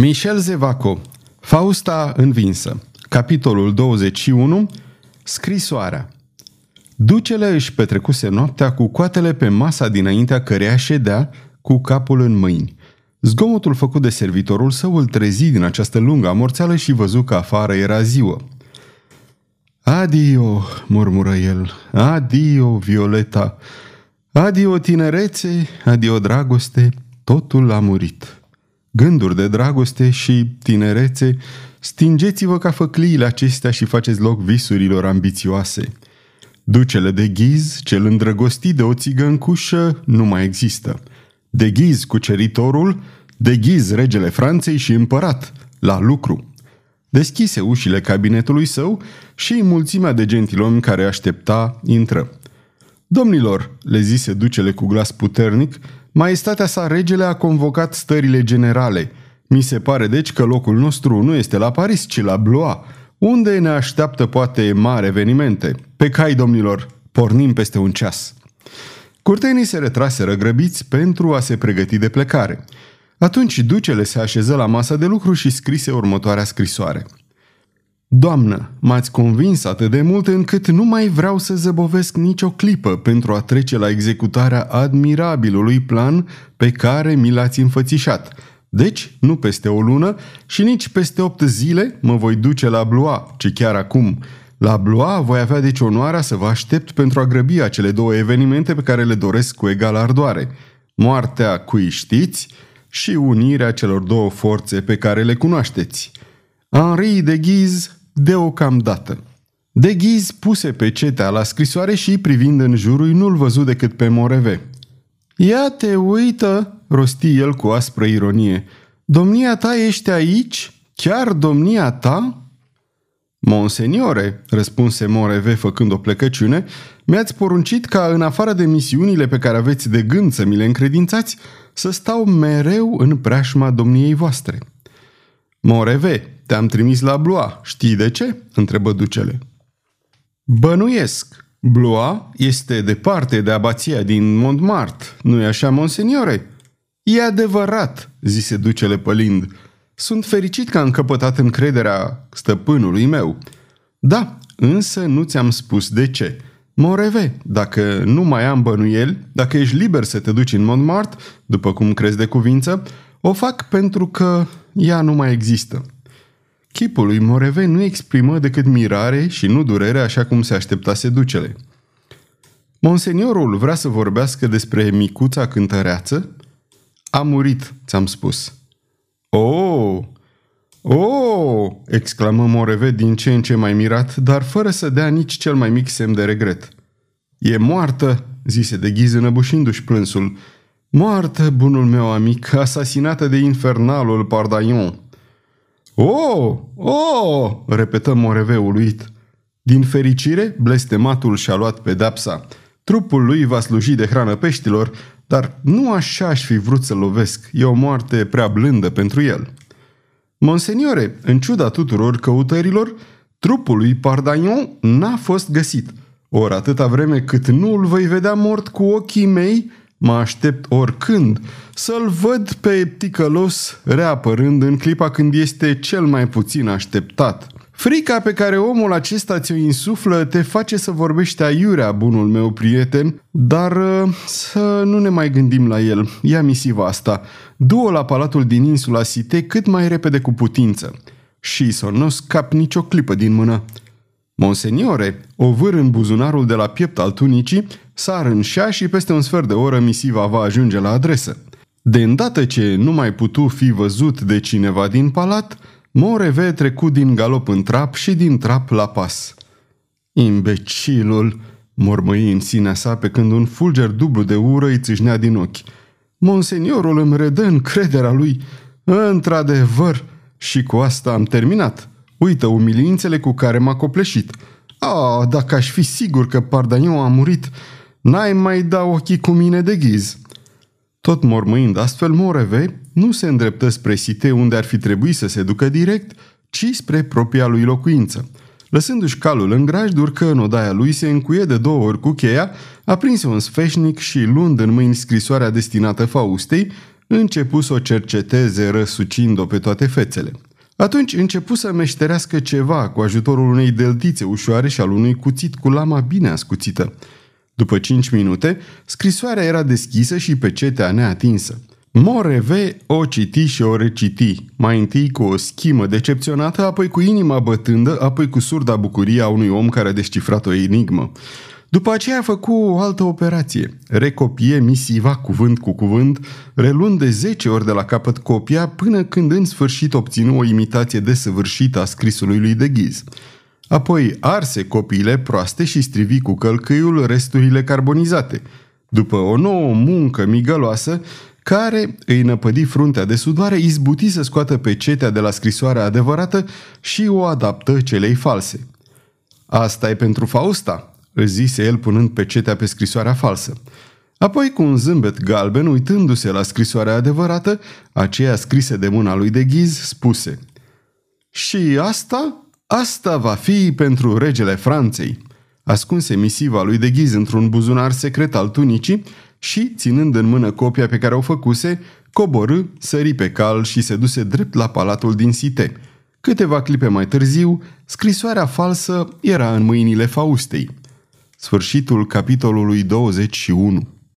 Michel Zevaco Fausta învinsă Capitolul 21 Scrisoarea Ducele își petrecuse noaptea cu coatele pe masa dinaintea căreia ședea, cu capul în mâini. Zgomotul făcut de servitorul său îl trezi din această lungă amorțeală și văzu că afară era ziua. Adio, murmură el, adio, Violeta, adio, tinerețe, adio, dragoste, totul a murit gânduri de dragoste și tinerețe, stingeți-vă ca făcliile acestea și faceți loc visurilor ambițioase. Ducele de ghiz, cel îndrăgostit de o țigăncușă, nu mai există. De ghiz cuceritorul, de ghiz regele Franței și împărat, la lucru. Deschise ușile cabinetului său și mulțimea de gentilomi care aștepta intră. Domnilor, le zise ducele cu glas puternic, Maestatea sa regele a convocat stările generale. Mi se pare deci că locul nostru nu este la Paris, ci la Blois, unde ne așteaptă poate mari evenimente. Pe cai, domnilor, pornim peste un ceas. Curtenii se retraseră grăbiți pentru a se pregăti de plecare. Atunci ducele se așeză la masa de lucru și scrise următoarea scrisoare – Doamnă, m-ați convins atât de mult încât nu mai vreau să zăbovesc nicio clipă pentru a trece la executarea admirabilului plan pe care mi l-ați înfățișat. Deci, nu peste o lună și nici peste opt zile mă voi duce la Blois, ci chiar acum. La Blois voi avea deci onoarea să vă aștept pentru a grăbi acele două evenimente pe care le doresc cu egală ardoare. Moartea cui știți și unirea celor două forțe pe care le cunoașteți. Henri de Ghiz deocamdată. De ghiz puse pe cetea la scrisoare și, privind în jurul, nu-l văzut decât pe Moreve. Ia te uită, rosti el cu aspră ironie. Domnia ta ești aici? Chiar domnia ta? Monseniore, răspunse Moreve făcând o plecăciune, mi-ați poruncit ca în afară de misiunile pe care aveți de gând să mi le încredințați, să stau mereu în preajma domniei voastre. Moreve, te-am trimis la Blois. Știi de ce? întrebă ducele. Bănuiesc. Blois este departe de abația din Montmartre. Nu-i așa, monseniore? E adevărat, zise ducele pălind. Sunt fericit că am căpătat încrederea stăpânului meu. Da, însă nu ți-am spus de ce. Moreve, dacă nu mai am bănuieli, dacă ești liber să te duci în Montmartre, după cum crezi de cuvință, o fac pentru că ea nu mai există. Chipul lui Moreve nu exprimă decât mirare și nu durere așa cum se așteptase ducele. Monseniorul vrea să vorbească despre micuța cântăreață? A murit, ți-am spus. Oh! Oh! exclamă Moreve din ce în ce mai mirat, dar fără să dea nici cel mai mic semn de regret. E moartă, zise de ghiz înăbușindu-și plânsul. Moartă, bunul meu amic, asasinată de infernalul Pardaion. Oh, oh, repetă Moreve uluit. Din fericire, blestematul și-a luat pedapsa. Trupul lui va sluji de hrană peștilor, dar nu așa aș fi vrut să lovesc. E o moarte prea blândă pentru el. Monseniore, în ciuda tuturor căutărilor, trupul lui Pardagnon n-a fost găsit. Ori atâta vreme cât nu îl voi vedea mort cu ochii mei, Mă aștept oricând să-l văd pe ticălos reapărând în clipa când este cel mai puțin așteptat. Frica pe care omul acesta ți-o insuflă te face să vorbești aiurea, bunul meu prieten, dar uh, să nu ne mai gândim la el. Ia misiva asta. Du-o la palatul din insula Site cât mai repede cu putință. Și să nu scap nicio clipă din mână. Monseniore, o vâr în buzunarul de la piept al tunicii, sar în șa și peste un sfert de oră misiva va ajunge la adresă. De îndată ce nu mai putu fi văzut de cineva din palat, Moreve trecut din galop în trap și din trap la pas. Imbecilul, mormăi în sinea sa pe când un fulger dublu de ură îi țâșnea din ochi. Monseniorul îmi redă încrederea lui. Într-adevăr, și cu asta am terminat. Uită umilințele cu care m-a copleșit. Ah, dacă aș fi sigur că Pardaniu a murit, n-ai mai da ochii cu mine de ghiz. Tot mormâind astfel, Moreve nu se îndreptă spre Site unde ar fi trebuit să se ducă direct, ci spre propria lui locuință. Lăsându-și calul în grajd, urcă în odaia lui, se încuie de două ori cu cheia, aprinse un sfeșnic și, luând în mâini scrisoarea destinată Faustei, începu să o cerceteze răsucind-o pe toate fețele. Atunci începu să meșterească ceva cu ajutorul unei deltițe ușoare și al unui cuțit cu lama bine ascuțită. După cinci minute, scrisoarea era deschisă și pecetea neatinsă. Moreve o citi și o reciti, mai întâi cu o schimă decepționată, apoi cu inima bătândă, apoi cu surda bucurie a unui om care a descifrat o enigmă. După aceea a făcut o altă operație. Recopie misiva cuvânt cu cuvânt, reluând de 10 ori de la capăt copia până când în sfârșit obținu o imitație desăvârșită a scrisului lui de ghiz. Apoi arse copiile proaste și strivi cu călcâiul resturile carbonizate. După o nouă muncă migăloasă, care îi năpădi fruntea de sudoare, izbuti să scoată pecetea de la scrisoarea adevărată și o adaptă celei false. Asta e pentru Fausta, își zise el punând pecetea pe scrisoarea falsă. Apoi, cu un zâmbet galben, uitându-se la scrisoarea adevărată, aceea scrisă de mâna lui de ghiz, spuse Și asta? Asta va fi pentru regele Franței. Ascunse misiva lui de ghiz într-un buzunar secret al tunicii și, ținând în mână copia pe care o făcuse, coborâ, sări pe cal și se duse drept la palatul din Site. Câteva clipe mai târziu, scrisoarea falsă era în mâinile Faustei. Sfârșitul capitolului 21